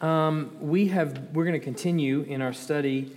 Um, we have we're going to continue in our study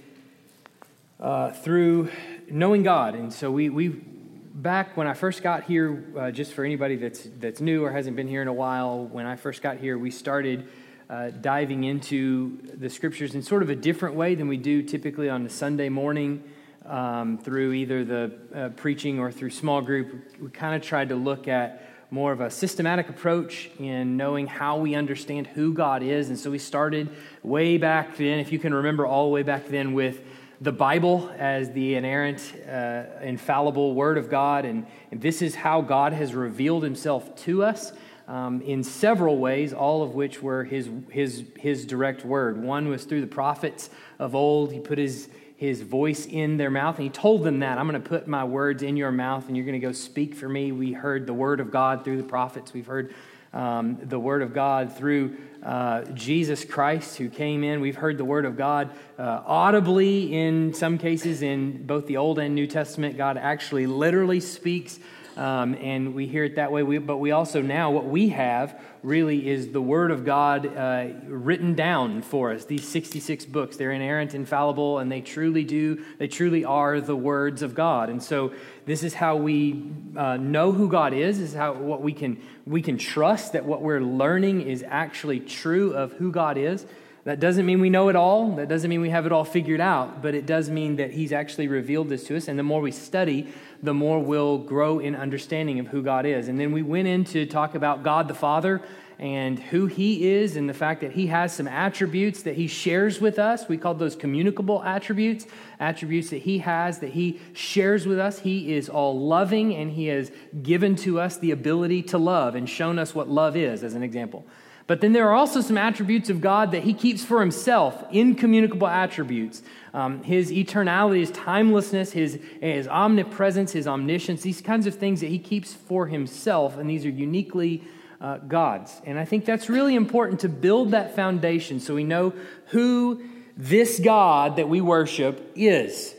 uh, through knowing God, and so we we back when I first got here, uh, just for anybody that's that's new or hasn't been here in a while, when I first got here, we started uh, diving into the scriptures in sort of a different way than we do typically on a Sunday morning. Um, through either the uh, preaching or through small group, we kind of tried to look at more of a systematic approach in knowing how we understand who God is. And so we started way back then, if you can remember all the way back then, with the Bible as the inerrant, uh, infallible Word of God. And, and, this is how God has revealed Himself to us um, in several ways, all of which were His, his, his direct Word. One was through the prophets of old, He put His his voice in their mouth. And he told them that I'm going to put my words in your mouth and you're going to go speak for me. We heard the word of God through the prophets. We've heard um, the word of God through uh, Jesus Christ who came in. We've heard the word of God uh, audibly in some cases in both the Old and New Testament. God actually literally speaks um, and we hear it that way. We, but we also now, what we have really is the Word of God uh, written down for us. These 66 books, they're inerrant, infallible, and they truly do, they truly are the words of God. And so this is how we uh, know who God is, this is how what we can, we can trust that what we're learning is actually true of who God is. That doesn't mean we know it all. That doesn't mean we have it all figured out, but it does mean that He's actually revealed this to us. And the more we study, the more we'll grow in understanding of who God is. And then we went in to talk about God the Father and who He is, and the fact that He has some attributes that He shares with us. We call those communicable attributes, attributes that He has that He shares with us. He is all loving, and He has given to us the ability to love and shown us what love is, as an example. But then there are also some attributes of God that he keeps for himself, incommunicable attributes. Um, his eternality, his timelessness, his, his omnipresence, his omniscience, these kinds of things that he keeps for himself, and these are uniquely uh, God's. And I think that's really important to build that foundation so we know who this God that we worship is.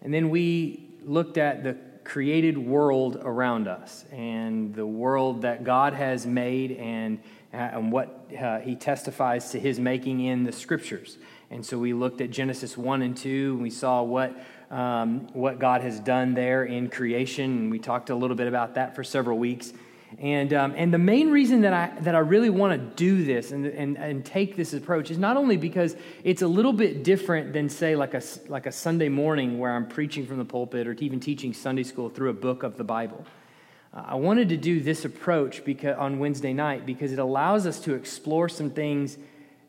And then we looked at the created world around us and the world that God has made and and what uh, he testifies to his making in the scriptures. And so we looked at Genesis 1 and 2, and we saw what, um, what God has done there in creation, and we talked a little bit about that for several weeks. And, um, and the main reason that I, that I really want to do this and, and, and take this approach is not only because it's a little bit different than, say, like a, like a Sunday morning where I'm preaching from the pulpit or even teaching Sunday school through a book of the Bible. Uh, I wanted to do this approach because, on Wednesday night because it allows us to explore some things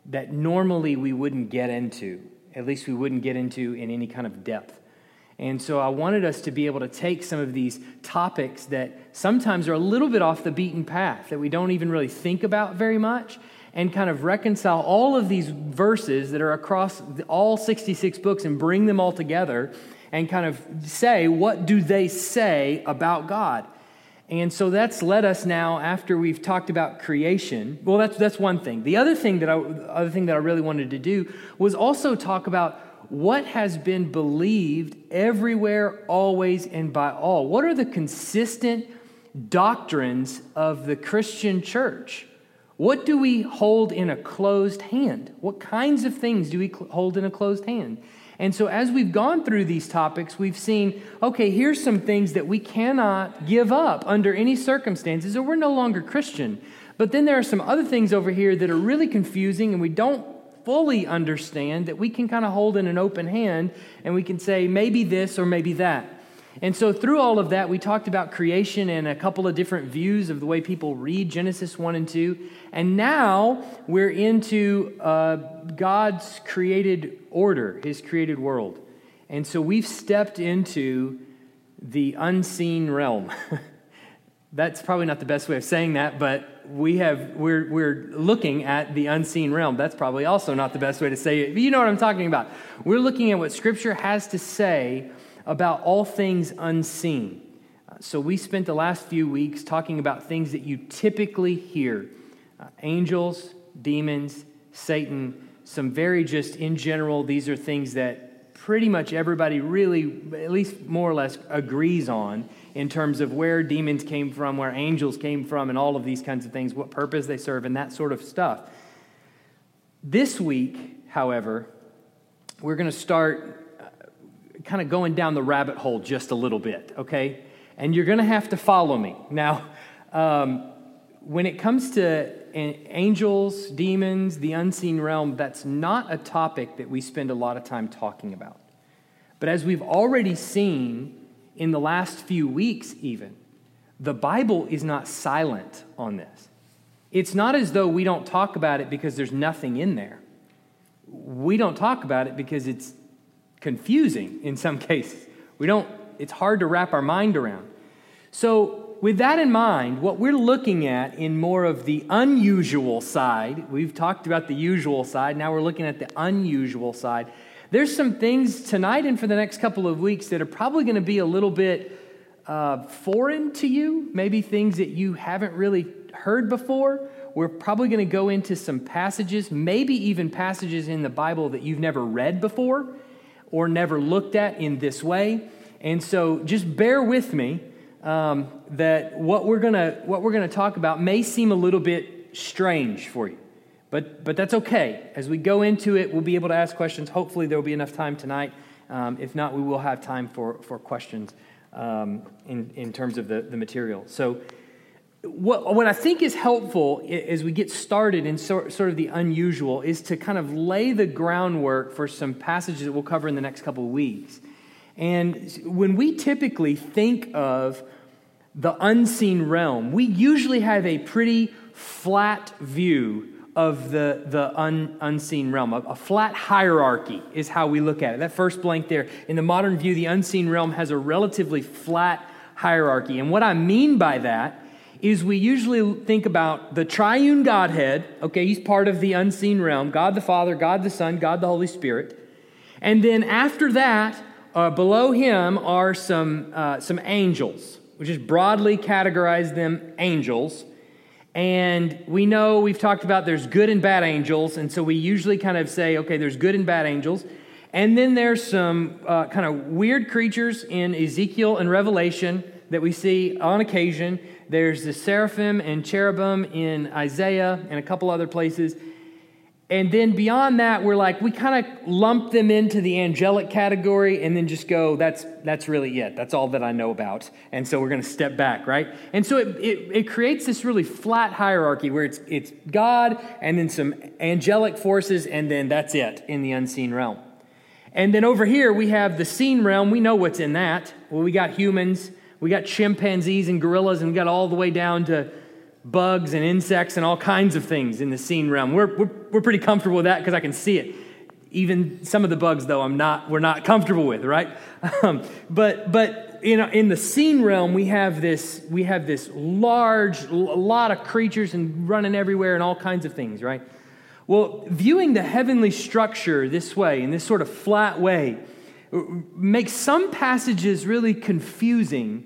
that normally we wouldn't get into, at least we wouldn't get into in any kind of depth. And so I wanted us to be able to take some of these topics that sometimes are a little bit off the beaten path, that we don't even really think about very much, and kind of reconcile all of these verses that are across all 66 books and bring them all together and kind of say, what do they say about God? And so that's led us now after we've talked about creation. Well, that's, that's one thing. The other thing that I, other thing that I really wanted to do was also talk about what has been believed everywhere, always, and by all. What are the consistent doctrines of the Christian church? What do we hold in a closed hand? What kinds of things do we hold in a closed hand? And so, as we've gone through these topics, we've seen okay, here's some things that we cannot give up under any circumstances, or we're no longer Christian. But then there are some other things over here that are really confusing and we don't fully understand that we can kind of hold in an open hand and we can say maybe this or maybe that. And so, through all of that, we talked about creation and a couple of different views of the way people read Genesis 1 and 2. And now we're into uh, God's created order, His created world. And so, we've stepped into the unseen realm. That's probably not the best way of saying that, but we have we're we're looking at the unseen realm. That's probably also not the best way to say it. But you know what I'm talking about. We're looking at what scripture has to say about all things unseen. Uh, so, we spent the last few weeks talking about things that you typically hear uh, angels, demons, Satan, some very just in general, these are things that pretty much everybody really, at least more or less, agrees on in terms of where demons came from, where angels came from, and all of these kinds of things, what purpose they serve, and that sort of stuff. This week, however, we're going to start kind of going down the rabbit hole just a little bit, okay? And you're going to have to follow me. Now, um, when it comes to angels, demons, the unseen realm, that's not a topic that we spend a lot of time talking about. But as we've already seen in the last few weeks, even, the Bible is not silent on this. It's not as though we don't talk about it because there's nothing in there. We don't talk about it because it's confusing in some cases. We don't, it's hard to wrap our mind around. So, with that in mind, what we're looking at in more of the unusual side, we've talked about the usual side, now we're looking at the unusual side. There's some things tonight and for the next couple of weeks that are probably going to be a little bit uh, foreign to you, maybe things that you haven't really heard before. We're probably going to go into some passages, maybe even passages in the Bible that you've never read before or never looked at in this way. And so just bear with me um, that what we're gonna what we're gonna talk about may seem a little bit strange for you, but but that's okay. As we go into it, we'll be able to ask questions. Hopefully, there will be enough time tonight. Um, if not, we will have time for for questions um, in in terms of the the material. So. What, what I think is helpful as we get started in sort, sort of the unusual is to kind of lay the groundwork for some passages that we'll cover in the next couple of weeks. And when we typically think of the unseen realm, we usually have a pretty flat view of the, the un, unseen realm. A, a, flat hierarchy is how we look at it. That first blank there. In the modern view, the unseen realm has a relatively flat hierarchy. And what I mean by that is we usually think about the triune Godhead. Okay, he's part of the unseen realm God the Father, God the Son, God the Holy Spirit. And then after that, uh, below him are some, uh, some angels. We just broadly categorize them angels. And we know we've talked about there's good and bad angels. And so we usually kind of say, okay, there's good and bad angels. And then there's some uh, kind of weird creatures in Ezekiel and Revelation that we see on occasion. There's the seraphim and cherubim in Isaiah and a couple other places. And then beyond that, we're like, we kind of lump them into the angelic category and then just go, that's, that's really it. That's all that I know about. And so we're going to step back, right? And so it, it, it, creates this really flat hierarchy where it's, it's God and then some angelic forces, and then that's it in the unseen realm. And then over here, we have the seen realm. We know what's in that. Well, we got humans, we got chimpanzees and gorillas, and we got all the way down to bugs and insects and all kinds of things in the seen realm. We're, we're, we're pretty comfortable with that because I can see it. Even some of the bugs, though, I'm not, we're not comfortable with, right? Um, but, but know, in the seen realm, we have this, we have this large, a lot of creatures and running everywhere and all kinds of things, right? Well, viewing the heavenly structure this way, in this sort of flat way, makes some passages really confusing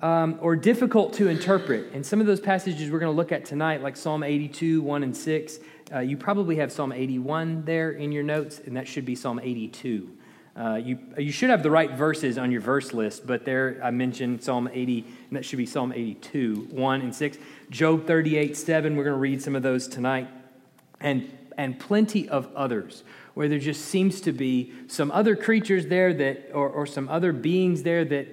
um, or difficult to interpret. And some of those passages we're going to look at tonight, like Psalm 82, 1 and 6, uh, you probably have Psalm 81 there in your notes, and that should be Psalm 82. Uh, you, you should have the right verses on your verse list, but there I mentioned Psalm 80, and that should be Psalm 82, 1 and 6. Job 38, 7, we're going to read some of those tonight. And, and plenty of others where there just seems to be some other creatures there that, or, or some other beings there that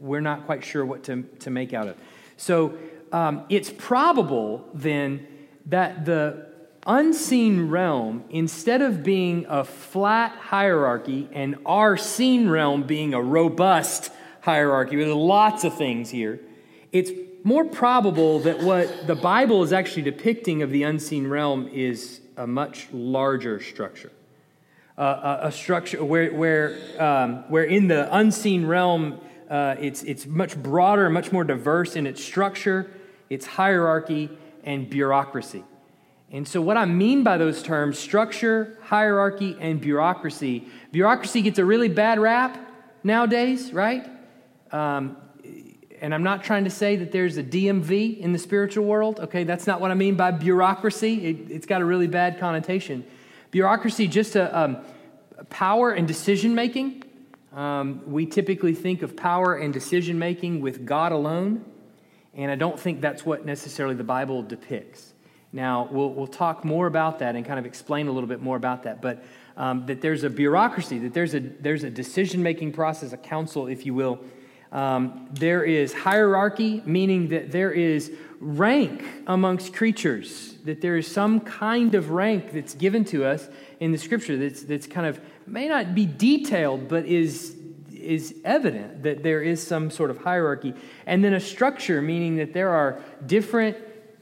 we're not quite sure what to, to make out of. So um, it's probable then that the unseen realm, instead of being a flat hierarchy and our seen realm being a robust hierarchy with lots of things here, it's more probable that what the Bible is actually depicting of the unseen realm is a much larger structure uh, a structure where, where, um, where in the unseen realm, uh, it's, it's much broader much more diverse in its structure, its hierarchy, and bureaucracy. And so, what I mean by those terms, structure, hierarchy, and bureaucracy, bureaucracy gets a really bad rap nowadays, right? Um, and I'm not trying to say that there's a DMV in the spiritual world, okay? That's not what I mean by bureaucracy. It, has got a really bad connotation. Bureaucracy, just a, um, power and decision making. Um, we typically think of power and decision making with God alone, and I don't think that's what necessarily the Bible depicts. Now, we'll, we'll talk more about that and kind of explain a little bit more about that, but um, that there's a bureaucracy, that there's a, there's a decision making process, a council, if you will. Um, there is hierarchy, meaning that there is rank amongst creatures, that there is some kind of rank that's given to us in the scripture that's, that's kind of may not be detailed, but is, is evident that there is some sort of hierarchy. And then a structure, meaning that there are different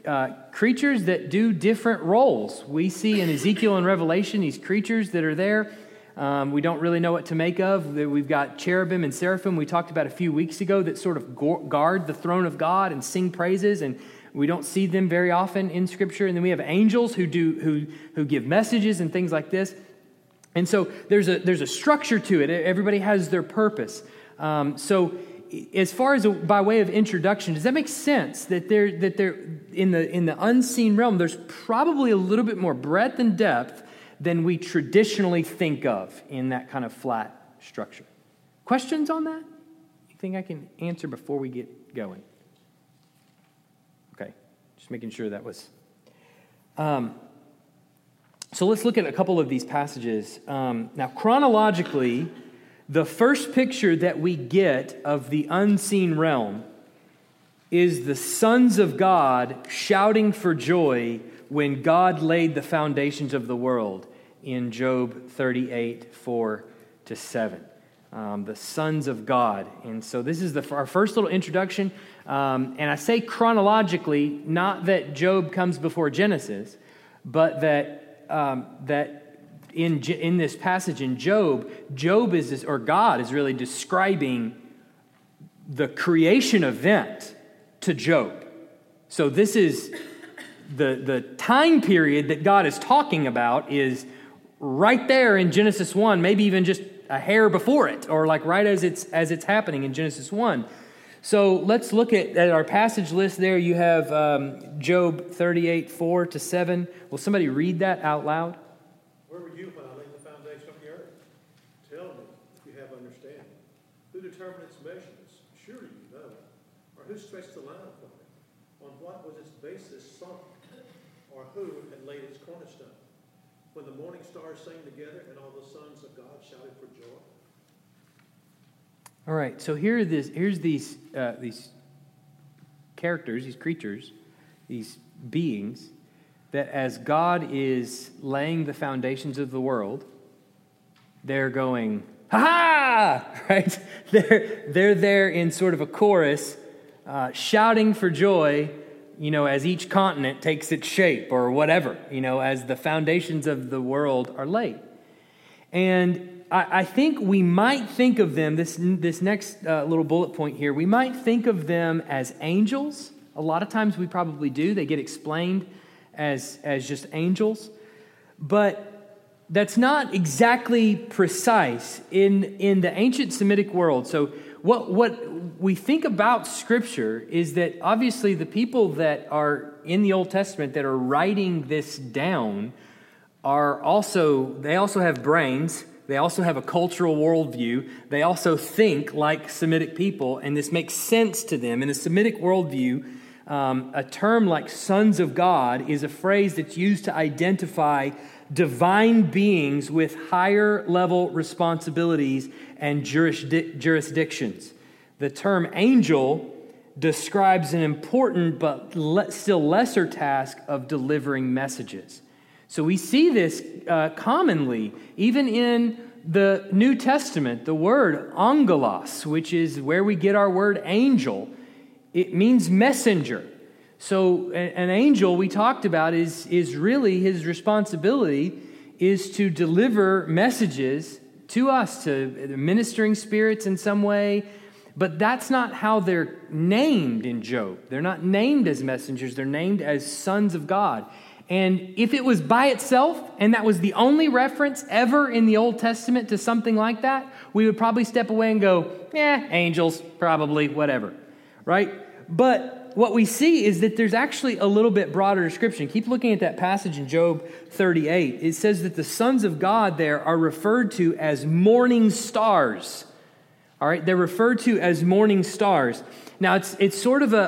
uh, creatures that do different roles. We see in Ezekiel and Revelation these creatures that are there. Um, we don't really know what to make of. We've got cherubim and seraphim we talked about a few weeks ago that sort of guard the throne of God and sing praises, and we don't see them very often in Scripture. And then we have angels who do who who give messages and things like this. And so there's a there's a structure to it. Everybody has their purpose. Um, so as far as a, by way of introduction, does that make sense that there that there in the in the unseen realm there's probably a little bit more breadth and depth than we traditionally think of in that kind of flat structure. Questions on that? You think I can answer before we get going? Okay, just making sure that was. Um, so let's look at a couple of these passages. Um, now, chronologically, the first picture that we get of the unseen realm is the sons of God shouting for joy when God laid the foundations of the world in Job 38 4 to 7. Um, the sons of God. And so this is the, our first little introduction. Um, and I say chronologically, not that Job comes before Genesis, but that, um, that in, in this passage in Job, Job is, or God is really describing the creation event to Job. So this is the, the time period that God is talking about is right there in Genesis 1, maybe even just a hair before it, or like right as it's as it's happening in Genesis 1. So let's look at, at our passage list there. You have um, Job 38, 4 to 7. Will somebody read that out loud? Where were you when I laid the foundation of the earth? Tell me if you have understanding. Who determined its measurements? Surely you know. Or who stretched the line from it? On what was its basis sunk? Or who had laid its cornerstone? When the morning stars sang together and all the sons of God shouted for joy? All right, so here this, here's these, uh, these characters, these creatures, these beings, that as God is laying the foundations of the world, they're going, ha ha! Right? They're, they're there in sort of a chorus, uh, shouting for joy, you know, as each continent takes its shape or whatever, you know, as the foundations of the world are laid. And I, I think we might think of them, this, this next uh, little bullet point here, we might think of them as angels. A lot of times we probably do. They get explained as, as just angels. But that's not exactly precise in, in the ancient Semitic world. So, what, what we think about Scripture is that obviously the people that are in the Old Testament that are writing this down are also, they also have brains they also have a cultural worldview. They also think like Semitic people, and this makes sense to them. In a Semitic worldview, um, a term like sons of God is a phrase that's used to identify divine beings with higher level responsibilities and jurisdictions. The term angel describes an important but le- still lesser task of delivering messages. So we see this uh, commonly, even in the New Testament, the word angelos, which is where we get our word angel, it means messenger. So an angel we talked about is, is really his responsibility is to deliver messages to us, to ministering spirits in some way. But that's not how they're named in Job. They're not named as messengers, they're named as sons of God. And if it was by itself, and that was the only reference ever in the Old Testament to something like that, we would probably step away and go, eh, angels, probably, whatever, right? But what we see is that there's actually a little bit broader description. Keep looking at that passage in Job 38. It says that the sons of God there are referred to as morning stars. All right, they're referred to as morning stars. Now, it's, it's sort of a,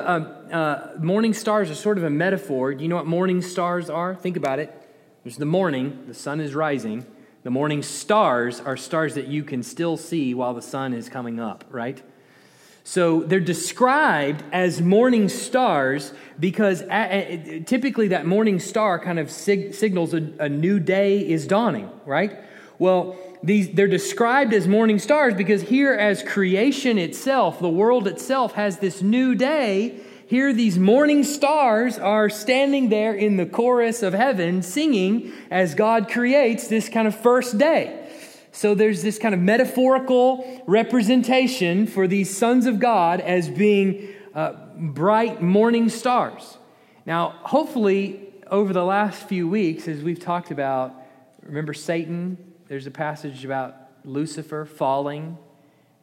uh, morning stars are sort of a metaphor. Do you know what morning stars are? Think about it. There's the morning, the sun is rising. The morning stars are stars that you can still see while the sun is coming up, right? So they're described as morning stars because typically that morning star kind of sig- signals a, a, new day is dawning, right? Well, these, they're described as morning stars because here, as creation itself, the world itself has this new day. Here, these morning stars are standing there in the chorus of heaven singing as God creates this kind of first day. So there's this kind of metaphorical representation for these sons of God as being uh, bright morning stars. Now, hopefully, over the last few weeks, as we've talked about, remember Satan? There's a passage about Lucifer falling.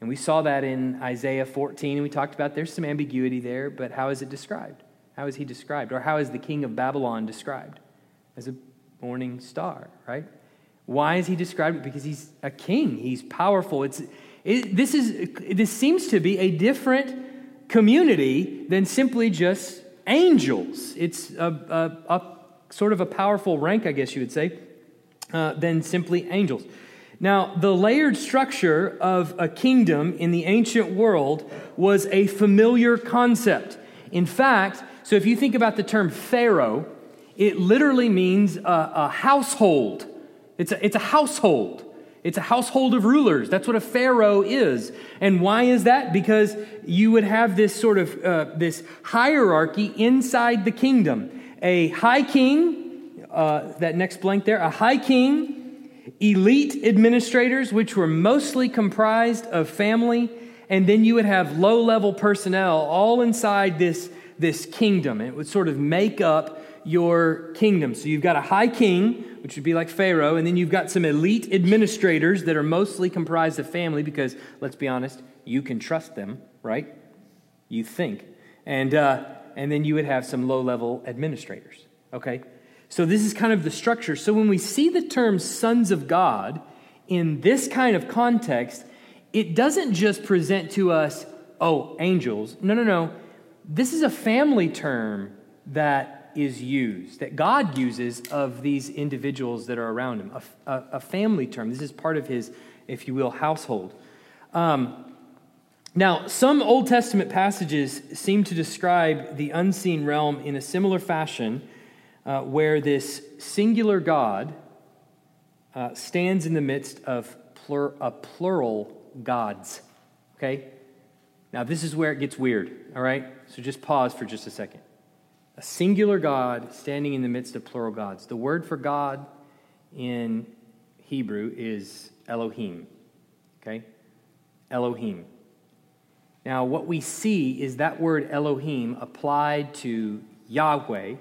And we saw that in Isaiah 14, and we talked about there's some ambiguity there, but how is it described? How is he described? Or how is the king of Babylon described? As a morning star, right? Why is he described? Because he's a king. He's powerful. It's, it, this, is, this seems to be a different community than simply just angels. It's a, a, a sort of a powerful rank, I guess you would say, uh, than simply angels. Now, the layered structure of a kingdom in the ancient world was a familiar concept. In fact, so if you think about the term Pharaoh, it literally means a, a household. It's a, it's a household. It's a household of rulers. That's what a pharaoh is. And why is that? Because you would have this sort of uh, this hierarchy inside the kingdom. A high king, uh, that next blank there, a high king, elite administrators, which were mostly comprised of family, and then you would have low level personnel all inside this, this kingdom. It would sort of make up your kingdom. So you've got a high king, which would be like Pharaoh, and then you've got some elite administrators that are mostly comprised of family because, let's be honest, you can trust them, right? You think. And, uh, and then you would have some low level administrators, okay? So this is kind of the structure. So when we see the term sons of God in this kind of context, it doesn't just present to us, oh, angels. No, no, no. This is a family term that is used, that God uses of these individuals that are around him, a, a, a family term. This is part of his, if you will, household. Um, now, some Old Testament passages seem to describe the unseen realm in a similar fashion, uh, where this singular God uh, stands in the midst of plur- a plural gods. Okay? Now, this is where it gets weird, all right? So just pause for just a second a singular God standing in the midst of plural gods. The word for God in Hebrew is Elohim. Okay? Elohim. Now, what we see is that word Elohim applied to Yahweh,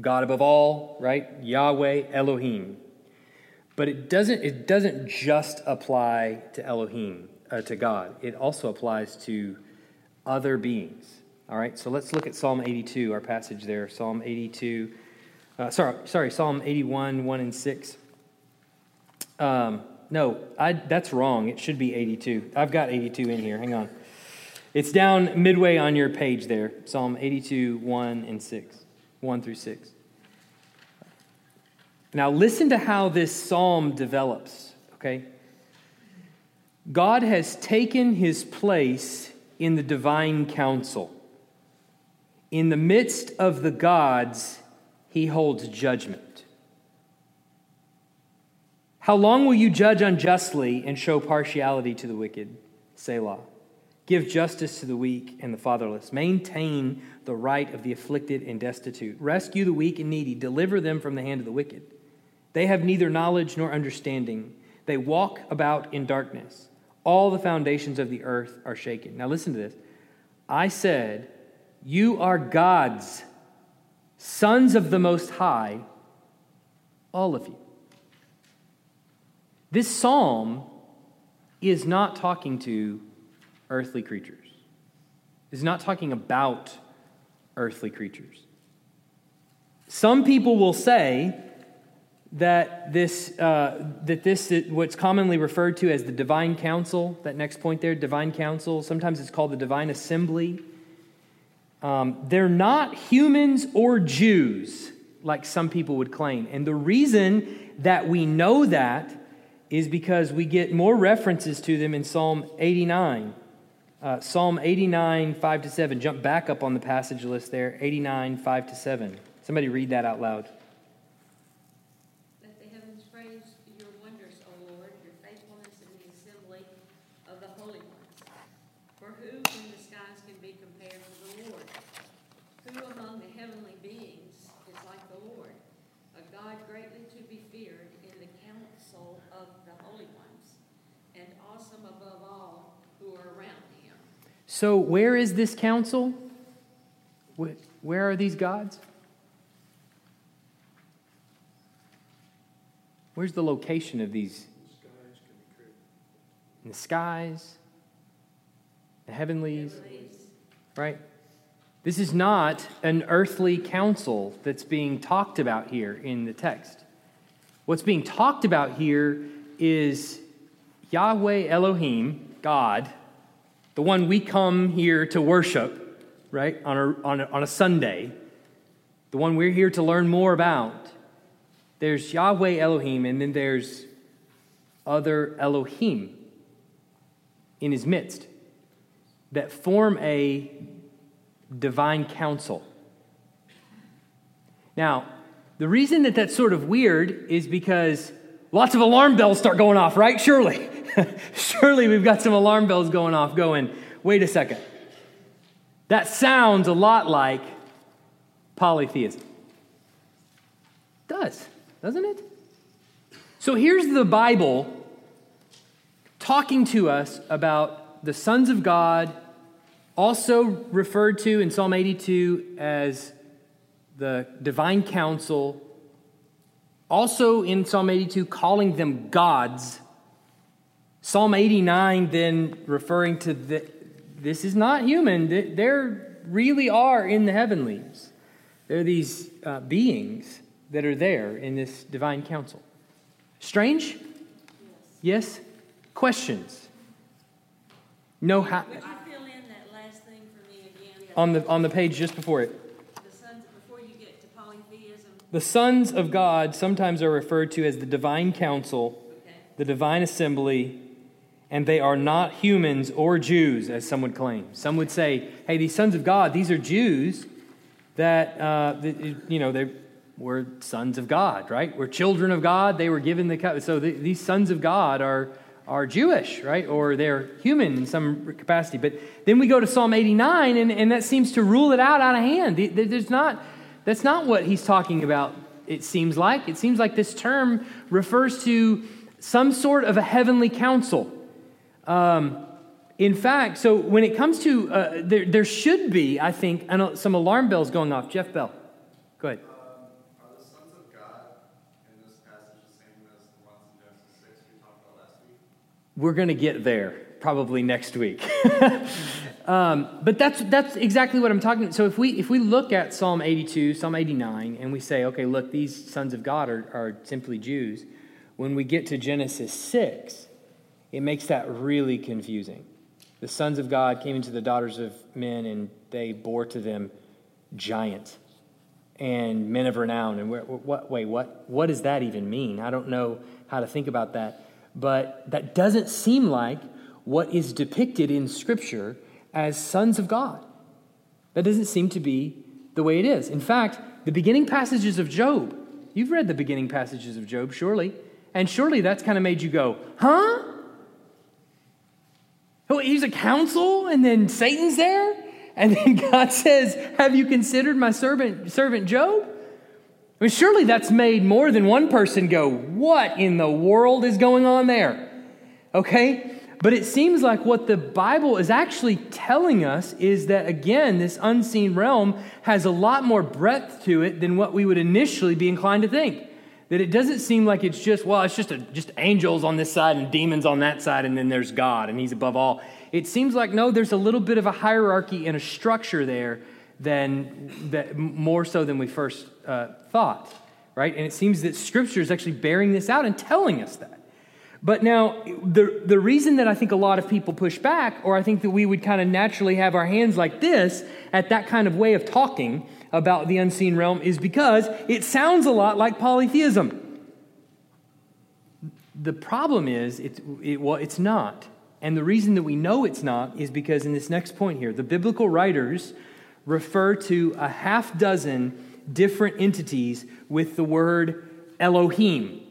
God above all, right? Yahweh, Elohim. But it doesn't, it doesn't just apply to Elohim, uh, to God. It also applies to other beings. All right, so let's look at Psalm 82, our passage there. Psalm 82, uh, sorry, sorry, Psalm 81, 1 and 6. Um, no, I, that's wrong. It should be 82. I've got 82 in here. Hang on. It's down midway on your page there. Psalm 82, 1 and 6. 1 through 6. Now, listen to how this psalm develops, okay? God has taken his place in the divine council. In the midst of the gods, he holds judgment. How long will you judge unjustly and show partiality to the wicked? Selah. Give justice to the weak and the fatherless. Maintain the right of the afflicted and destitute. Rescue the weak and needy. Deliver them from the hand of the wicked. They have neither knowledge nor understanding. They walk about in darkness. All the foundations of the earth are shaken. Now, listen to this. I said, you are God's sons of the Most High, all of you. This psalm is not talking to earthly creatures, it's not talking about earthly creatures. Some people will say that this, uh, that this, what's commonly referred to as the divine council, that next point there, divine council, sometimes it's called the divine assembly Um, they're not humans or Jews, like some people would claim. And the reason that we know that is because we get more references to them in Psalm 89. Uh, Psalm 89, 5 to 7. Jump back up on the passage list there. 89, 5 to 7. Somebody read that out loud. Let the heavens praise your wonders, O Lord, your faithfulness in the assembly of the holy ones. For who in the skies can be compared to the Lord? Who among the heavenly beings is like the Lord? A God greatly to be feared in the council of the holy ones, and awesome above all who are around him. So, where is this council? Where are these gods? Where's the location of these? In the skies, the Heavenlies, right? This is not an earthly council that's being talked about here in the text. What's being talked about here is Yahweh Elohim, God, the one we come here to worship, right, on a, on a, on a Sunday, the one we're here to learn more about. There's Yahweh Elohim, and then there's other Elohim in his midst that form a divine council. Now, the reason that that's sort of weird is because lots of alarm bells start going off, right? Surely. Surely we've got some alarm bells going off, going, wait a second. That sounds a lot like polytheism. does, doesn't it? So here's the Bible talking to us about the sons of God, also referred to in Psalm 82 as the divine council, also in Psalm 82 calling them gods. Psalm 89 then referring to the, this is not human, they really are in the heavenlies. They're these uh, beings that are there in this divine council. Strange? Yes? Questions? No how Would you fill in that last thing for me again? on the on the page just before it. The sons, before you get to polytheism, The sons of God sometimes are referred to as the divine council, the divine assembly, and they are not humans or Jews, as some would claim. Some would say, "Hey, these sons of God, these are Jews that uh, you know they were sons of God, right? We're children of God. They were given the so the, these sons of God are." Are Jewish, right? Or they're human in some capacity. But then we go to Psalm 89, and, and that seems to rule it out out of hand. The- the- There's not, that's not what he's talking about, it seems like. It seems like this term refers to some sort of a heavenly council. Um, in fact, so when it comes to, uh, there, there should be, I think, know, some alarm bells going off. Jeff Bell, go ahead. Are the sons of God in this passage the same as the ones in Genesis 6 we talked about last week? We're going to get there probably next week. um, but that's, that's exactly what I'm talking about. So if we, if we look at Psalm 82, Psalm 89, and we say, okay, look, these sons of God are, are simply Jews, when we get to Genesis 6, it makes that really confusing. The sons of God came into the daughters of men, and they bore to them giants and men of renown. And where, what, wait, what, what does that even mean? I don't know how to think about that. But that doesn't seem like what is depicted in Scripture as sons of God. That doesn't seem to be the way it is. In fact, the beginning passages of Job, you've read the beginning passages of Job, surely. And surely that's kind of made you go, huh? Oh, he's a council, and then Satan's there? And then God says, Have you considered my servant, servant Job? I mean, surely that's made more than one person go, What in the world is going on there? Okay? But it seems like what the Bible is actually telling us is that, again, this unseen realm has a lot more breadth to it than what we would initially be inclined to think. That it doesn't seem like it's just, well, it's just, a, just angels on this side and demons on that side, and then there's God, and He's above all. It seems like, no, there's a little bit of a hierarchy and a structure there than, that, more so than we first uh, thought, right? And it seems that Scripture is actually bearing this out and telling us that. But now, the, the reason that I think a lot of people push back, or I think that we would kind of naturally have our hands like this at that kind of way of talking about the unseen realm, is because it sounds a lot like polytheism. The problem is, it, well, it's not. And the reason that we know it's not is because in this next point here, the biblical writers refer to a half dozen different entities with the word Elohim.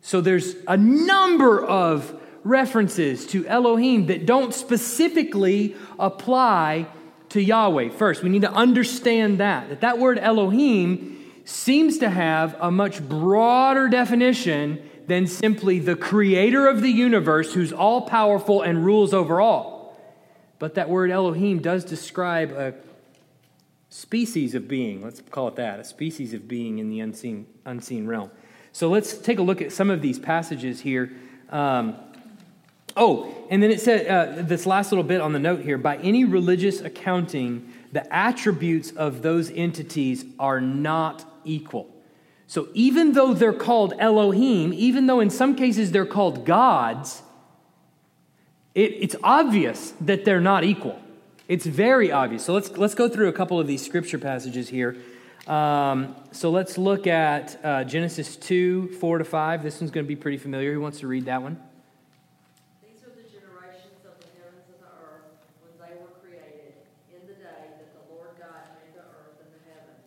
So there's a number of references to Elohim that don't specifically apply to Yahweh. First, we need to understand that that that word Elohim seems to have a much broader definition than simply the creator of the universe who's all powerful and rules over all. But that word Elohim does describe a species of being, let's call it that, a species of being in the unseen, unseen realm. So let's take a look at some of these passages here. Um, oh, and then it said uh, this last little bit on the note here by any religious accounting, the attributes of those entities are not equal. So even though they're called Elohim, even though in some cases they're called gods, it, it's obvious that they're not equal. It's very obvious. So let's, let's go through a couple of these scripture passages here. Um, so let's look at uh, Genesis 2, 4 to 5. This one's going to be pretty familiar. Who wants to read that one? These are the generations of the heavens and the earth when they were created, in the day that the Lord God made the earth and the heavens.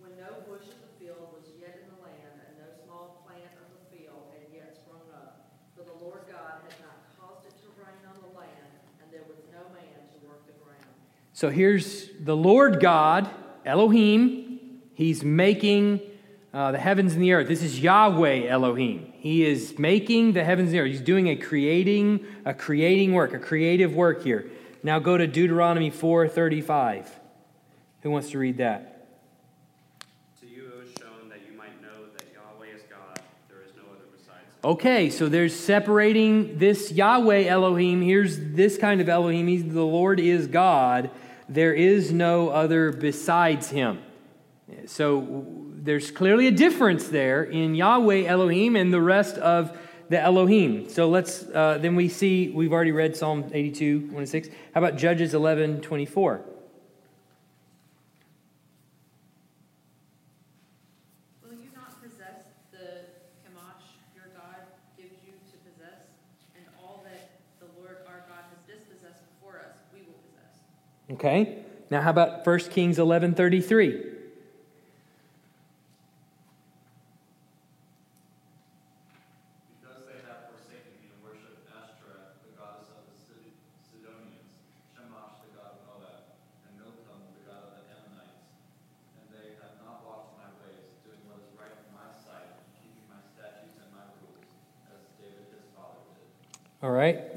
When no bush of the field was yet in the land, and no small plant of the field had yet sprung up. For the Lord God had not caused it to rain on the land, and there was no man to work the ground. So here's the Lord God, Elohim. He's making uh, the heavens and the earth. This is Yahweh Elohim. He is making the heavens and the earth. He's doing a creating, a creating work, a creative work here. Now go to Deuteronomy 4:35. Who wants to read that? To you it was shown that you might know that Yahweh is God, there is no other besides him. Okay, so there's separating this Yahweh Elohim. Here's this kind of Elohim. He's, the Lord is God. There is no other besides him. So there's clearly a difference there in Yahweh Elohim and the rest of the Elohim. So let's, uh, then we see, we've already read Psalm 82, 1 and 6. How about Judges 11, 24? Will you not possess the Chemosh your God gives you to possess, and all that the Lord our God has dispossessed before us, we will possess? Okay. Now how about 1 Kings 11, 33?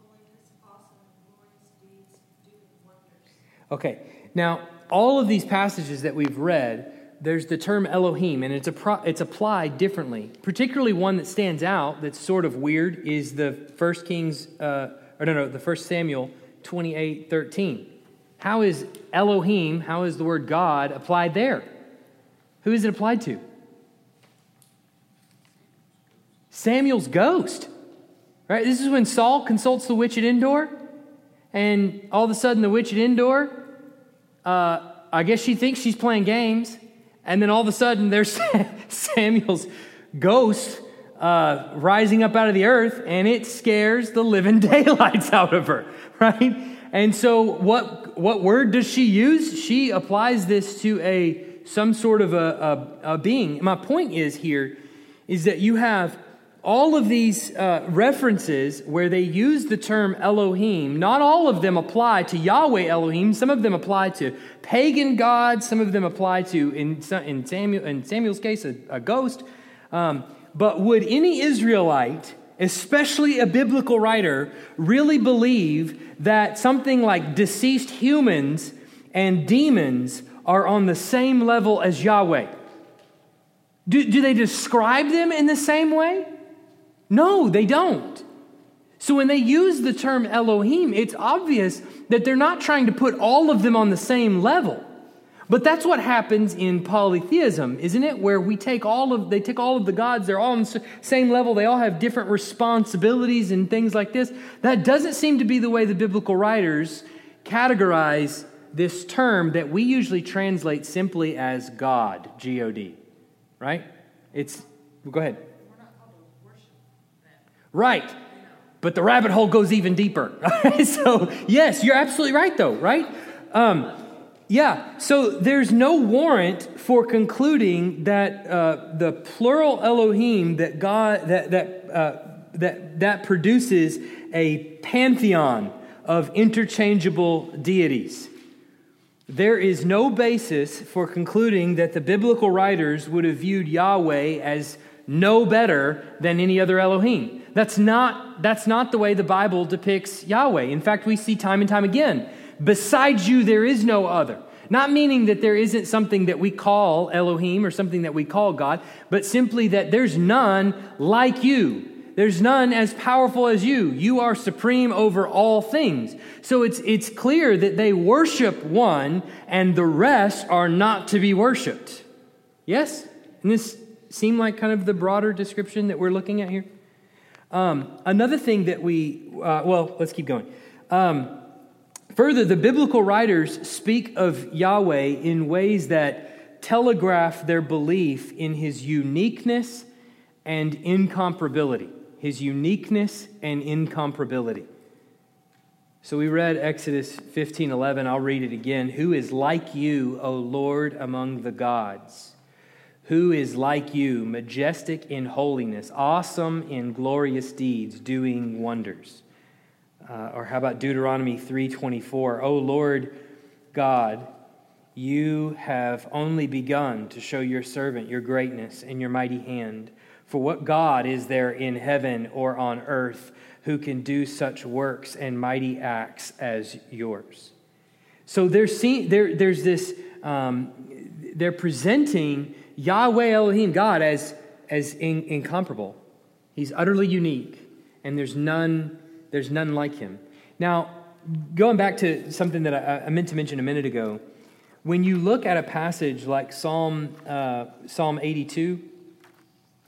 glorious Exodus doing wonders? Okay. Now, all of these passages that we've read, there's the term Elohim, and it's, a pro- it's applied differently. Particularly one that stands out that's sort of weird is the First Kings, uh, or no, no, the First Samuel 28, 13. How is Elohim, how is the word God applied there? Who is it applied to? Samuel's ghost. Right? This is when Saul consults the witch at Endor, and all of a sudden the witch at Endor, uh, I guess she thinks she's playing games, and then all of a sudden there's Samuel's ghost uh, rising up out of the earth, and it scares the living daylights out of her, right? And so, what what word does she use? She applies this to a some sort of a, a, a being. My point is here is that you have all of these uh, references where they use the term Elohim, not all of them apply to Yahweh Elohim. Some of them apply to pagan gods. Some of them apply to, in, in, Samuel, in Samuel's case, a, a ghost. Um, but would any Israelite, especially a biblical writer, really believe that something like deceased humans and demons are on the same level as Yahweh? Do, do they describe them in the same way? No, they don't. So when they use the term Elohim, it's obvious that they're not trying to put all of them on the same level. But that's what happens in polytheism, isn't it? Where we take all of they take all of the gods, they're all on the same level, they all have different responsibilities and things like this. That doesn't seem to be the way the biblical writers categorize this term that we usually translate simply as God, G O D. Right? It's go ahead. Right. But the rabbit hole goes even deeper. so, yes, you're absolutely right, though, right? Um, yeah, so there's no warrant for concluding that uh, the plural Elohim that God that that uh, that that produces a pantheon of interchangeable deities. There is no basis for concluding that the biblical writers would have viewed Yahweh as no better than any other Elohim. That's not, that's not the way the Bible depicts Yahweh. In fact, we see time and time again, besides you, there is no other. Not meaning that there isn't something that we call Elohim or something that we call God, but simply that there's none like you. There's none as powerful as you. You are supreme over all things. So it's, it's clear that they worship one and the rest are not to be worshiped. Yes? And this seem like kind of the broader description that we're looking at here? Um, another thing that we, uh, well, let's keep going. Um, further, the biblical writers speak of Yahweh in ways that telegraph their belief in his uniqueness and incomparability his uniqueness and incomparability. So we read Exodus 15 11. I'll read it again. Who is like you, O Lord, among the gods? Who is like you, majestic in holiness, awesome in glorious deeds, doing wonders? Uh, or how about Deuteronomy 3:24? O Lord God, you have only begun to show your servant your greatness and your mighty hand. For what God is there in heaven or on earth who can do such works and mighty acts as yours? So there's, there, there's this, um, they're presenting Yahweh Elohim, God, as, as in, incomparable. He's utterly unique, and there's none, there's none like him. Now, going back to something that I, I meant to mention a minute ago, when you look at a passage like Psalm, uh, Psalm 82,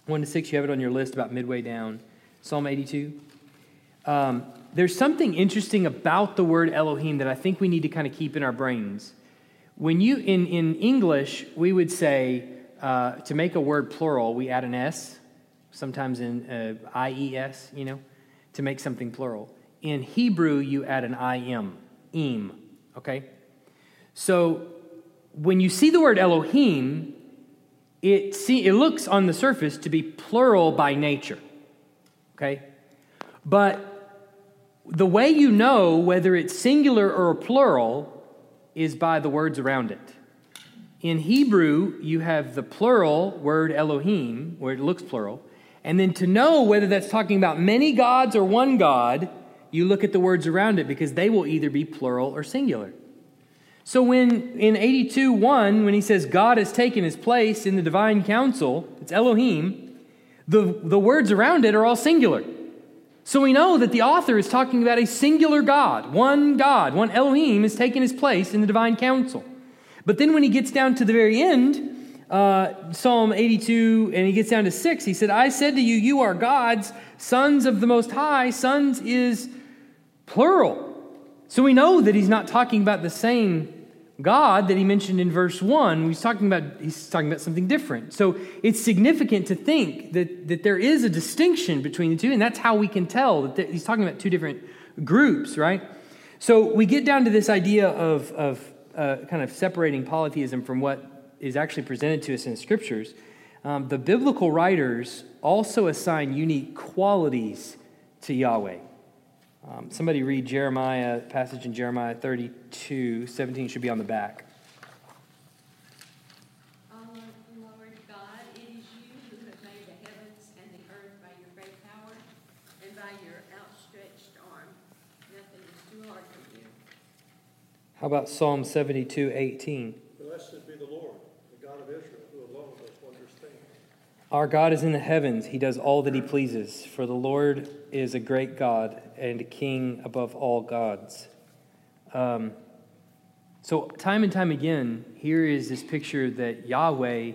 1 to 6, you have it on your list about midway down. Psalm 82. Um, there's something interesting about the word Elohim that I think we need to kind of keep in our brains. When you, in, in English, we would say uh, to make a word plural, we add an S, sometimes in uh, IES, you know, to make something plural. In Hebrew, you add an IM, im, okay? So when you see the word Elohim, it, see, it looks on the surface to be plural by nature. Okay? But the way you know whether it's singular or plural is by the words around it. In Hebrew, you have the plural word Elohim, where it looks plural. And then to know whether that's talking about many gods or one God, you look at the words around it because they will either be plural or singular. So when in 82 1, when he says God has taken his place in the divine council, it's Elohim, the, the words around it are all singular. So we know that the author is talking about a singular God, one God, one Elohim has taken his place in the divine council. But then when he gets down to the very end, uh, Psalm 82, and he gets down to 6, he said, I said to you, you are gods, sons of the Most High. Sons is plural. So we know that he's not talking about the same God that he mentioned in verse 1, he's talking about, he's talking about something different. So it's significant to think that, that there is a distinction between the two, and that's how we can tell that he's talking about two different groups, right? So we get down to this idea of, of uh, kind of separating polytheism from what is actually presented to us in scriptures, um, the biblical writers also assign unique qualities to Yahweh. Um, somebody read Jeremiah, passage in Jeremiah 32, 17 should be on the back. How about Psalm 72, 18? Our God is in the heavens. He does all that he pleases. For the Lord is a great God and a king above all gods. Um, so, time and time again, here is this picture that Yahweh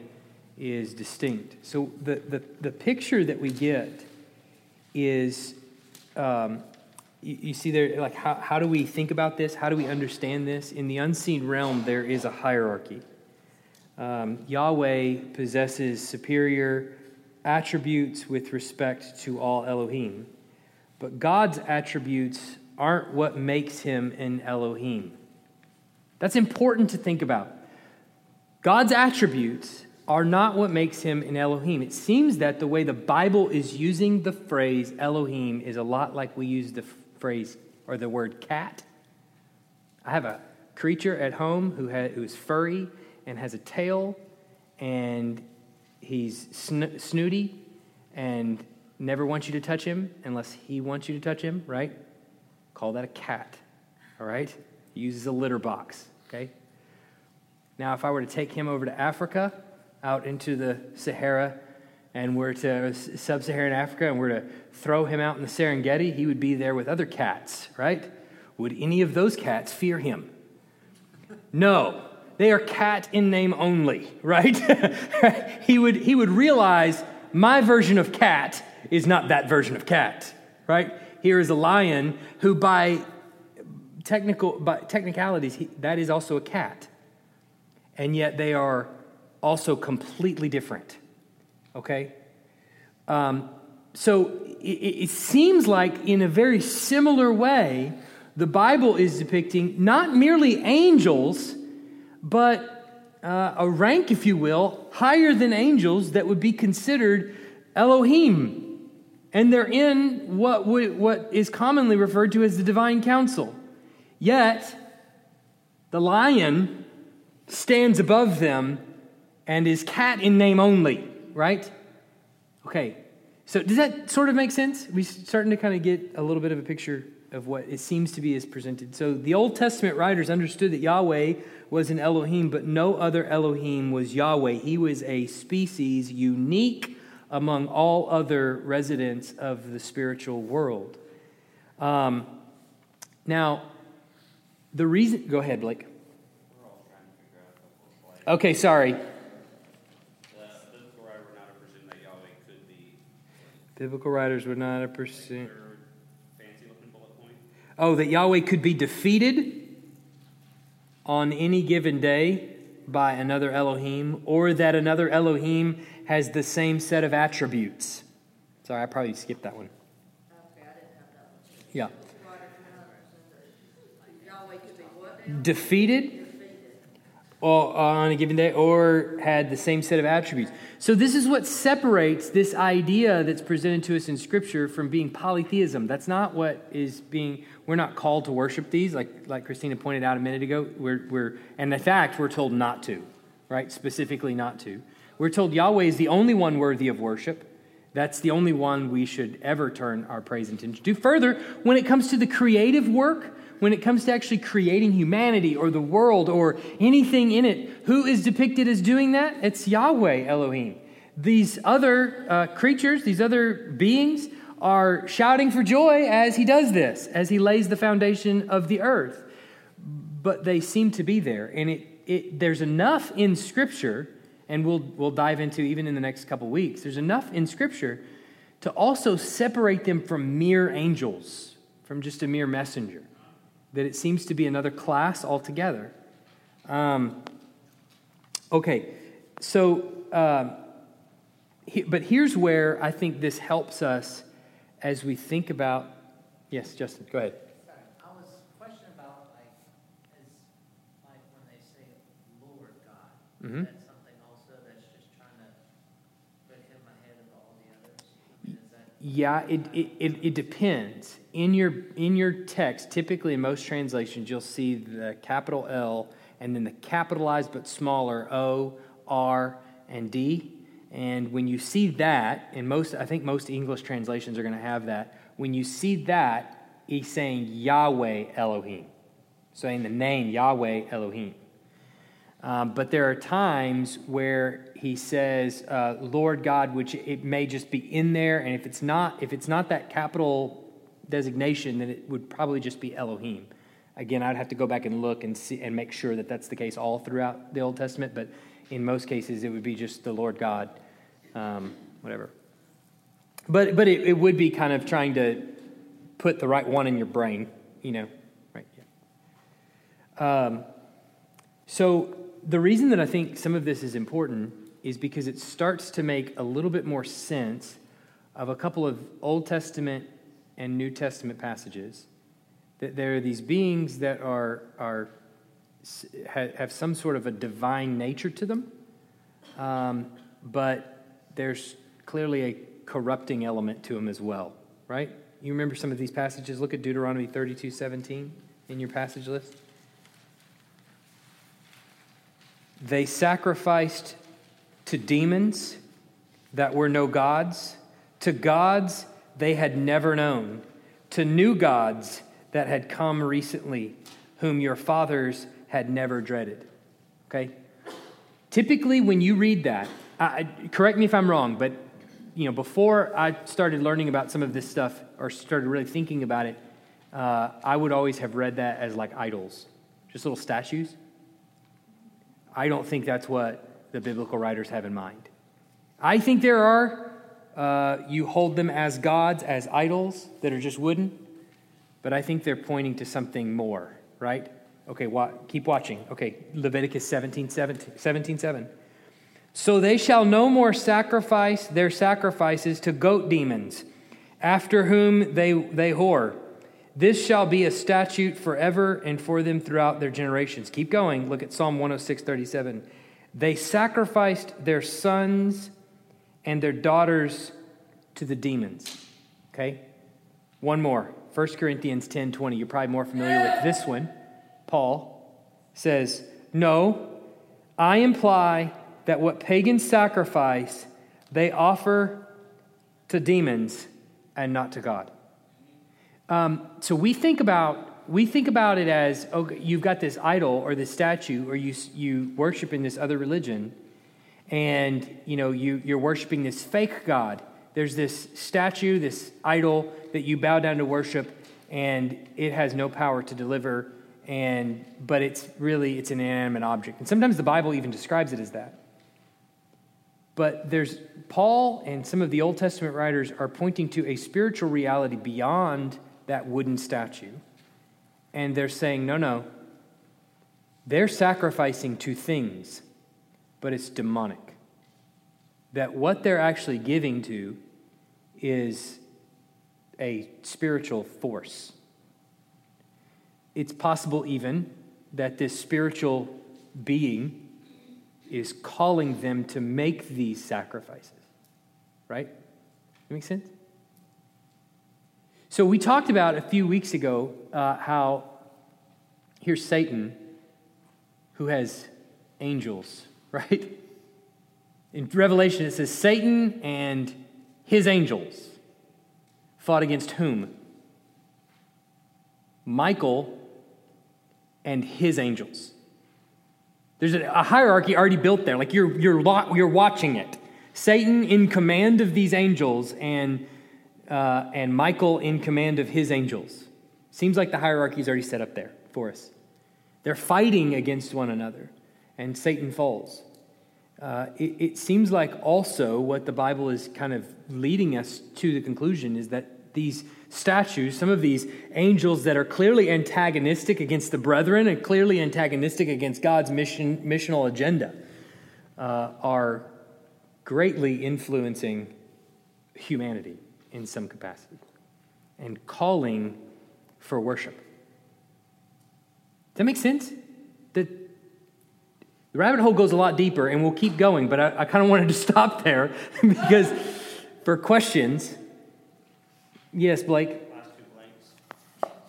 is distinct. So, the, the, the picture that we get is um, you, you see there, like, how, how do we think about this? How do we understand this? In the unseen realm, there is a hierarchy. Um, Yahweh possesses superior attributes with respect to all Elohim, but God's attributes aren't what makes him an Elohim. That's important to think about. God's attributes are not what makes him an Elohim. It seems that the way the Bible is using the phrase Elohim is a lot like we use the phrase or the word cat. I have a creature at home who ha- who's furry and has a tail, and he's sn- snooty and never wants you to touch him unless he wants you to touch him, right? Call that a cat, all right? He uses a litter box, okay? Now, if I were to take him over to Africa, out into the Sahara, and we're to sub Saharan Africa, and we're to throw him out in the Serengeti, he would be there with other cats, right? Would any of those cats fear him? No. They are cat in name only, right? he, would, he would realize my version of cat is not that version of cat, right? Here is a lion who, by technical by technicalities, he, that is also a cat. And yet they are also completely different. Okay? Um, so it, it seems like, in a very similar way, the Bible is depicting not merely angels, but uh, a rank, if you will, higher than angels that would be considered Elohim. And they're in what, would, what is commonly referred to as the divine council. Yet, the lion stands above them and is cat in name only, right? Okay, so does that sort of make sense? We're starting to kind of get a little bit of a picture of what it seems to be is presented. So the Old Testament writers understood that Yahweh was an Elohim, but no other Elohim was Yahweh. He was a species unique among all other residents of the spiritual world. Um, now, the reason, go ahead, Blake. We're all trying to figure out a couple of slides. Okay, sorry. Biblical writers would not have presumed that Yahweh could be Biblical writers would not have pursued. third fancy looking bullet point. Oh, that Yahweh could be defeated on any given day by another Elohim, or that another Elohim has the same set of attributes. Sorry, I probably skipped that one. Yeah. Defeated on a given day, or had the same set of attributes. So, this is what separates this idea that's presented to us in Scripture from being polytheism. That's not what is being, we're not called to worship these, like, like Christina pointed out a minute ago. We're, we're, and in fact, we're told not to, right? Specifically, not to. We're told Yahweh is the only one worthy of worship. That's the only one we should ever turn our praise and attention to. Further, when it comes to the creative work, when it comes to actually creating humanity or the world or anything in it, who is depicted as doing that? It's Yahweh Elohim. These other uh, creatures, these other beings, are shouting for joy as he does this, as he lays the foundation of the earth. But they seem to be there. And it, it, there's enough in Scripture, and we'll, we'll dive into even in the next couple weeks, there's enough in Scripture to also separate them from mere angels, from just a mere messenger that it seems to be another class altogether. Um, okay, so, uh, he, but here's where I think this helps us as we think about, yes, Justin, go ahead. Mm-hmm. that something also that's just trying to put him ahead of all the others. I mean, that- yeah, it, it, it, depends. In your in your text, typically in most translations, you'll see the capital L and then the capitalized but smaller O, R, and D. And when you see that, and most, I think most English translations are going to have that. When you see that, he's saying Yahweh Elohim, saying the name Yahweh Elohim. Um, but there are times where he says uh, Lord God, which it may just be in there, and if it's not, if it's not that capital designation, then it would probably just be Elohim. Again, I'd have to go back and look and see and make sure that that's the case all throughout the Old Testament. But in most cases, it would be just the Lord God, um, whatever. But but it, it would be kind of trying to put the right one in your brain, you know, right? Yeah. Um, so the reason that I think some of this is important is because it starts to make a little bit more sense of a couple of Old Testament and New Testament passages. That there are these beings that are, are have some sort of a divine nature to them, um, but there's clearly a corrupting element to them as well, right? You remember some of these passages? Look at Deuteronomy 32 17 in your passage list. They sacrificed to demons that were no gods, to gods they had never known, to new gods that had come recently, whom your fathers had never dreaded. Okay? Typically, when you read that, I, correct me if I'm wrong, but you know, before I started learning about some of this stuff or started really thinking about it, uh, I would always have read that as like idols, just little statues. I don't think that's what the biblical writers have in mind. I think there are, uh, you hold them as gods, as idols that are just wooden, but I think they're pointing to something more, right? Okay, wa- keep watching. Okay, Leviticus 17 17, 17 7. So they shall no more sacrifice their sacrifices to goat demons, after whom they, they whore this shall be a statute forever and for them throughout their generations. Keep going. Look at Psalm 106, 37. They sacrificed their sons and their daughters to the demons. Okay? One more. 1 Corinthians 10 20. You're probably more familiar with this one. Paul says, No, I imply that what pagans sacrifice, they offer to demons and not to God. Um, so we think about we think about it as oh, you've got this idol or this statue, or you you worship in this other religion, and you know you you're worshiping this fake god. There's this statue, this idol that you bow down to worship, and it has no power to deliver. And but it's really it's an inanimate object, and sometimes the Bible even describes it as that. But there's Paul and some of the Old Testament writers are pointing to a spiritual reality beyond that wooden statue. And they're saying, no, no, they're sacrificing to things, but it's demonic. That what they're actually giving to is a spiritual force. It's possible, even, that this spiritual being is calling them to make these sacrifices. Right? That makes sense? So, we talked about a few weeks ago uh, how here's Satan who has angels, right? In Revelation, it says Satan and his angels fought against whom? Michael and his angels. There's a hierarchy already built there. Like you're, you're, you're watching it. Satan in command of these angels and uh, and Michael in command of his angels. Seems like the hierarchy is already set up there for us. They're fighting against one another, and Satan falls. Uh, it, it seems like also what the Bible is kind of leading us to the conclusion is that these statues, some of these angels that are clearly antagonistic against the brethren and clearly antagonistic against God's mission, missional agenda, uh, are greatly influencing humanity in some capacity and calling for worship. Does that make sense? The, the rabbit hole goes a lot deeper, and we'll keep going, but I, I kind of wanted to stop there because for questions, Yes, Blake.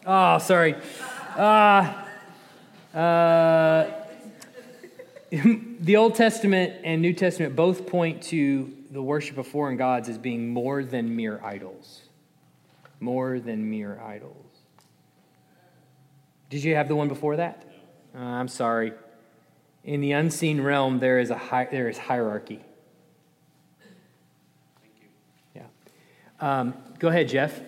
Oh, sorry. Uh, uh, the Old Testament and New Testament both point to the worship of foreign gods as being more than mere idols. More than mere idols. Did you have the one before that? Uh, I'm sorry. In the unseen realm, there is a hi- there is hierarchy. Thank you. Yeah. Um, go ahead, Jeff.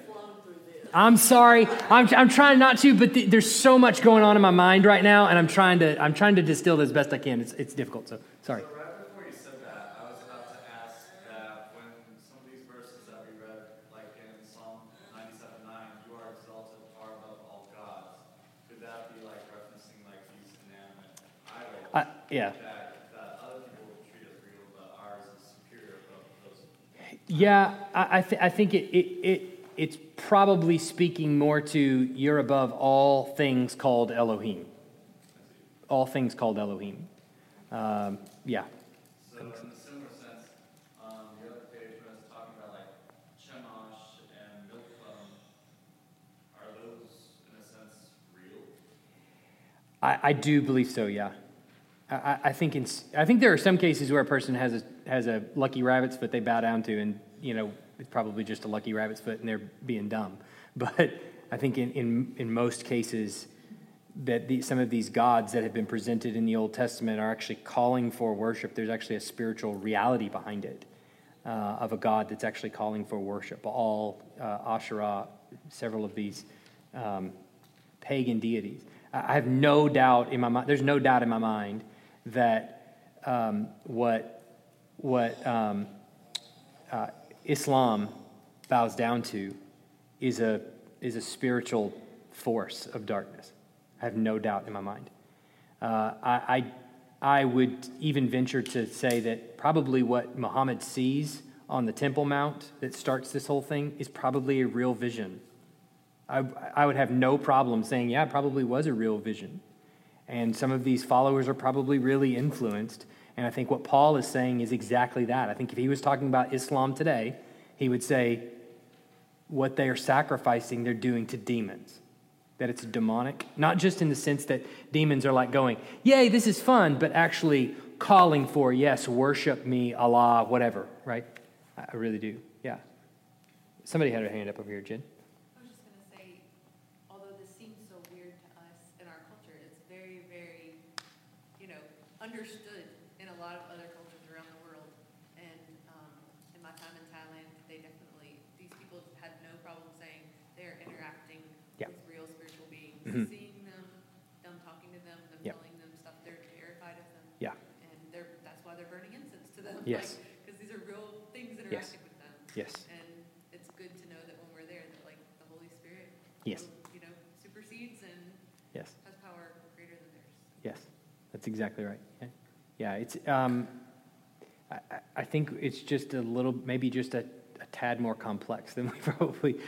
I'm sorry. I'm, I'm trying not to, but th- there's so much going on in my mind right now, and I'm trying to I'm trying to distill this best I can. It's, it's difficult, so sorry. So right before you said that, I was about to ask that when some of these verses that we read, like in Psalm 97, 9, you are exalted far above all gods, could that be like referencing like these inanimate idols Uh, yeah. that, that other people treat as real, but ours is superior above those? Yeah, I, I, th- I think it, it, it, it's probably speaking more to you're above all things called Elohim. All things called Elohim. Um, yeah. So in a similar sense, um, the other page when it's talking about like Chemosh and Milcom, are those in a sense real? I, I do believe so, yeah. I, I- think in, I think there are some cases where a person has a, has a lucky rabbit's foot they bow down to, and, you know, it's probably just a lucky rabbit's foot and they're being dumb. But I think in, in, in most cases, that the, some of these gods that have been presented in the Old Testament are actually calling for worship. There's actually a spiritual reality behind it uh, of a God that's actually calling for worship. All uh, Asherah, several of these um, pagan deities. I have no doubt in my mind. There's no doubt in my mind that um, what what um, uh, Islam bows down to is a is a spiritual force of darkness. I have no doubt in my mind. Uh, I, I I would even venture to say that probably what Muhammad sees on the Temple Mount that starts this whole thing is probably a real vision. I, I would have no problem saying, yeah, it probably was a real vision. And some of these followers are probably really influenced. And I think what Paul is saying is exactly that. I think if he was talking about Islam today, he would say what they are sacrificing, they're doing to demons. That it's demonic. Not just in the sense that demons are like going, yay, this is fun, but actually calling for, yes, worship me, Allah, whatever, right? I really do. Yeah. Somebody had a hand up over here, Jen. I was just gonna say, although this seems so weird to us in our culture, it's very, very, you know, understood in a lot of other cultures around the world. And um, in my time in Thailand, they definitely, these people had no problem saying they're interacting Yeah. with real spiritual beings, Mhm. seeing them, them talking to them, them Yeah. telling them stuff. They're terrified of them. Yeah. And they're, that's why they're burning incense to them. Yes. Because these are real things Yes. interacting with them. Yes. And it's good to know that when we're there, that like the Holy Spirit, Yes. you know, supersedes and Yes. has power greater than theirs. Yes, that's exactly right. Yeah, yeah it's. Um, I, I- I think it's just a little, maybe just a, a tad more complex than we probably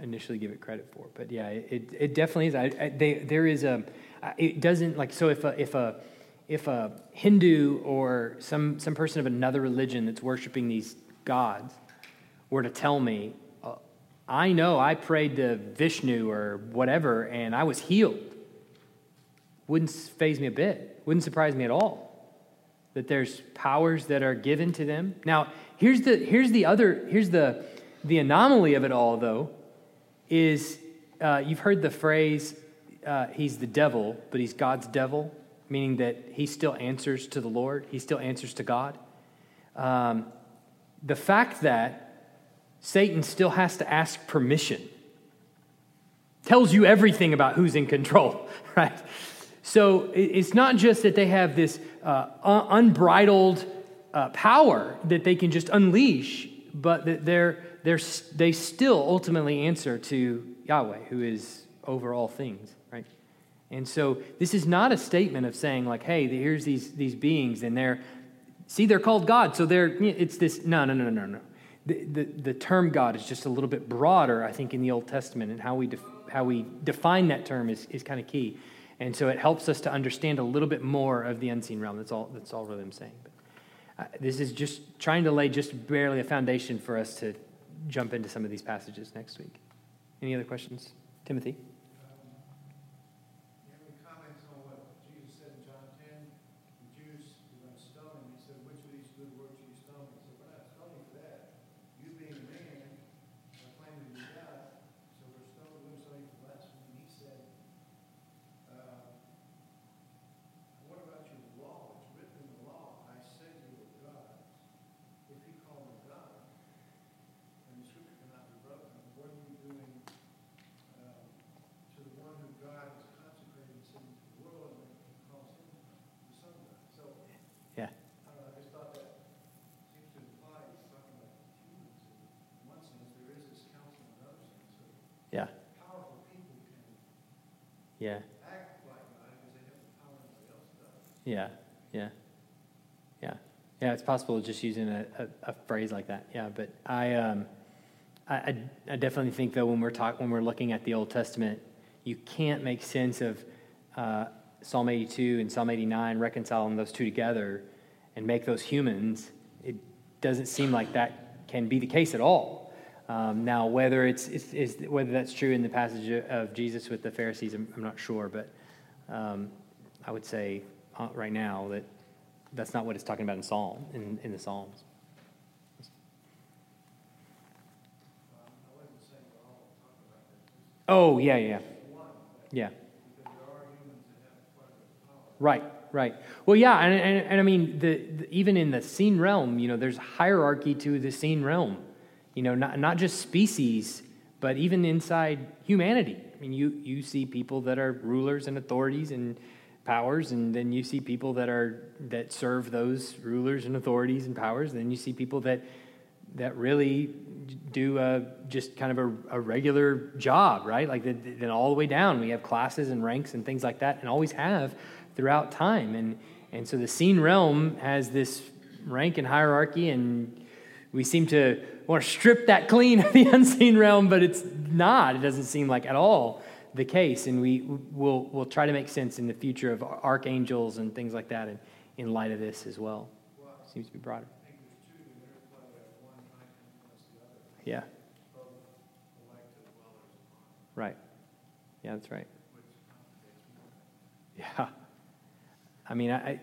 initially give it credit for. But yeah, it, it definitely is. I, I, they, there is a, It doesn't like so if a if a if a Hindu or some some person of another religion that's worshiping these gods were to tell me, uh, I know I prayed to Vishnu or whatever and I was healed wouldn't faze me a bit, wouldn't surprise me at all. That there's powers that are given to them. Now, here's the here's the other here's the the anomaly of it all though, is uh, you've heard the phrase uh, he's the devil, but he's God's devil, meaning that he still answers to the Lord, he still answers to God. Um, the fact that Satan still has to ask permission tells you everything about who's in control, right? So it's not just that they have this uh, un- unbridled uh, power that they can just unleash, but that they're, they're, they still ultimately answer to Yahweh, who is over all things? And so this is not a statement of saying, like, hey, here's these, these beings, and they're, see, they're called God, so they're, it's this, no, no, no, no, no. The, the, the term God is just a little bit broader, I think, in the Old Testament, and how we, def, how we define that term is, is kind of key. And so it helps us to understand a little bit more of the unseen realm. That's all, that's all really I'm saying. But, uh, this is just trying to lay just barely a foundation for us to jump into some of these passages next week. Any other questions? Timothy? You have any comments on what Jesus said in John ten? The Jews were going to stone him. He said, which of these good works are you stoning? He said, we're not stoning for that. You being a man, are claiming to be God, so we're stoning, we're stoning for blasphemy. And he said, uh, what about your law? It's written in the law, I said you were gods. If you call me God, and the scripture cannot be broken, what are you doing um, to the one who God has consecrated and sent into the world and calls him the Son of God. So, Yeah. I don't know, I just thought that seems to imply he's talking about humans. In one sense, there is this council in another sense. So Yeah. powerful people can Yeah. act like God because they have the power nobody else does. Yeah. Yeah. Yeah. Yeah. It's possible just using a, a, a phrase like that. Yeah. But I, um, I, I, I definitely think though when we're talk, when we're looking at the Old Testament, you can't make sense of uh, Psalm 82 and Psalm 89, reconciling those two together and make those humans. It doesn't seem like that can be the case at all. Um, now, whether it's, it's, it's whether that's true in the passage of Jesus with the Pharisees, I'm, I'm not sure, but um, I would say uh, right now that that's not what it's talking about in Psalm in, in the Psalms. Oh yeah, yeah, yeah. Right, right. Well, yeah, and, and, and I mean, the, the, even in the seen realm, you know, there's hierarchy to the seen realm. You know, not, not just species, but even inside humanity. I mean, you, you see people that are rulers and authorities and powers, and then you see people that are that serve those rulers and authorities and powers. And then you see people that that really do uh, just kind of a, a regular job, right? Like then all the way down, we have classes and ranks and things like that, and always have throughout time. And and so the seen realm has this rank and hierarchy, and we seem to want to strip that clean of the unseen realm, but it's not. It doesn't seem like at all the case, and we will we'll try to make sense in the future of archangels and things like that, and in light of this as well. Seems to be broader. Yeah. Right. Yeah, that's right. Yeah. I mean, I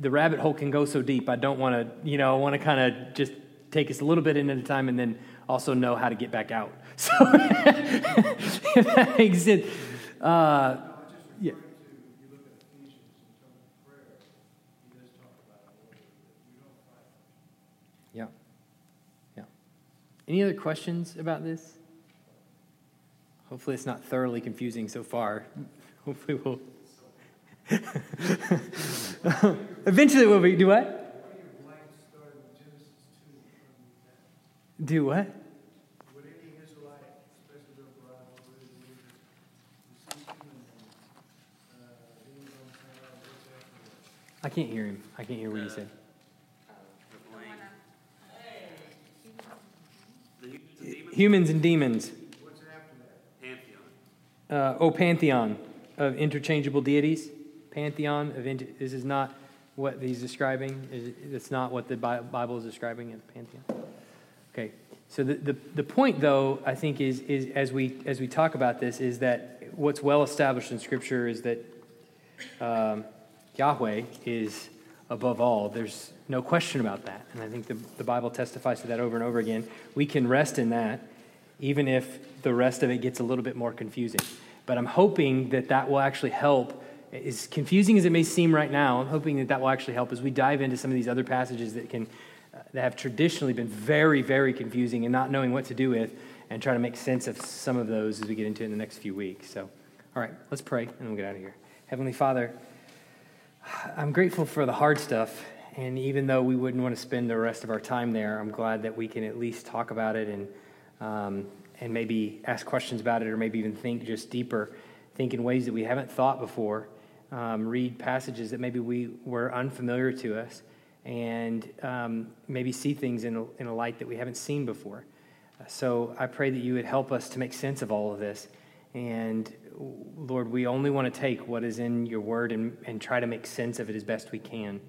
the rabbit hole can go so deep. I don't want to, you know, I want to kind of just take us a little bit in at a time and then also know how to get back out. So, that makes sense. Uh, No, I just yeah. referring to, if you look at Ephesians in terms of prayer, he does talk about a order that you don't fight. Yeah. Yeah. Any other questions about this? Hopefully, it's not thoroughly confusing so far. Hopefully, we'll. Eventually, we'll be. Do what? After what? I can't hear him. I can't hear what he said. Humans and demons? Uh, oh, pantheon of interchangeable deities. Pantheon of inter- this is not what he's describing. It's not what the Bible is describing as pantheon. Okay. So the, the, the point, though, I think is, is as we as we talk about this, is that what's well established in Scripture is that um, Yahweh is above all. There's no question about that, and I think the, the Bible testifies to that over and over again. We can rest in that, even if the rest of it gets a little bit more confusing. But I'm hoping that that will actually help. As confusing as it may seem right now, I'm hoping that that will actually help as we dive into some of these other passages that can that have traditionally been very, very confusing and not knowing what to do with, and try to make sense of some of those as we get into it in the next few weeks. So, all right, let's pray and we'll get out of here. Heavenly Father, I'm grateful for the hard stuff, and even though we wouldn't want to spend the rest of our time there, I'm glad that we can at least talk about it and um, and maybe ask questions about it, or maybe even think just deeper, think in ways that we haven't thought before, um, read passages that maybe we were unfamiliar to us, and um, maybe see things in a, in a light that we haven't seen before. So I pray that you would help us to make sense of all of this. And Lord, we only want to take what is in your word and, and try to make sense of it as best we can.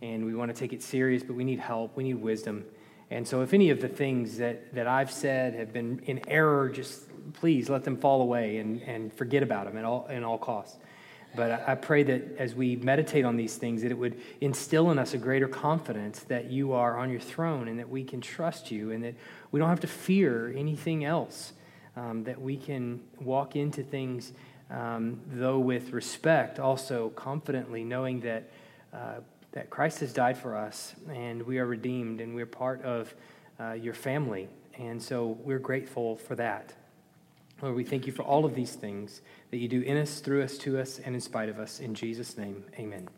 And we want to take it serious, but we need help. We need wisdom. And so, if any of the things that, that I've said have been in error, just please let them fall away and, and forget about them at all, at all costs. But I, pray that as we meditate on these things, that it would instill in us a greater confidence that you are on your throne and that we can trust you and that we don't have to fear anything else, um, that we can walk into things, um, though with respect, also confidently, knowing that. Uh, that Christ has died for us and we are redeemed and we're part of uh, your family. And so we're grateful for that. Lord, we thank you for all of these things that you do in us, through us, to us, and in spite of us. In Jesus' name, amen.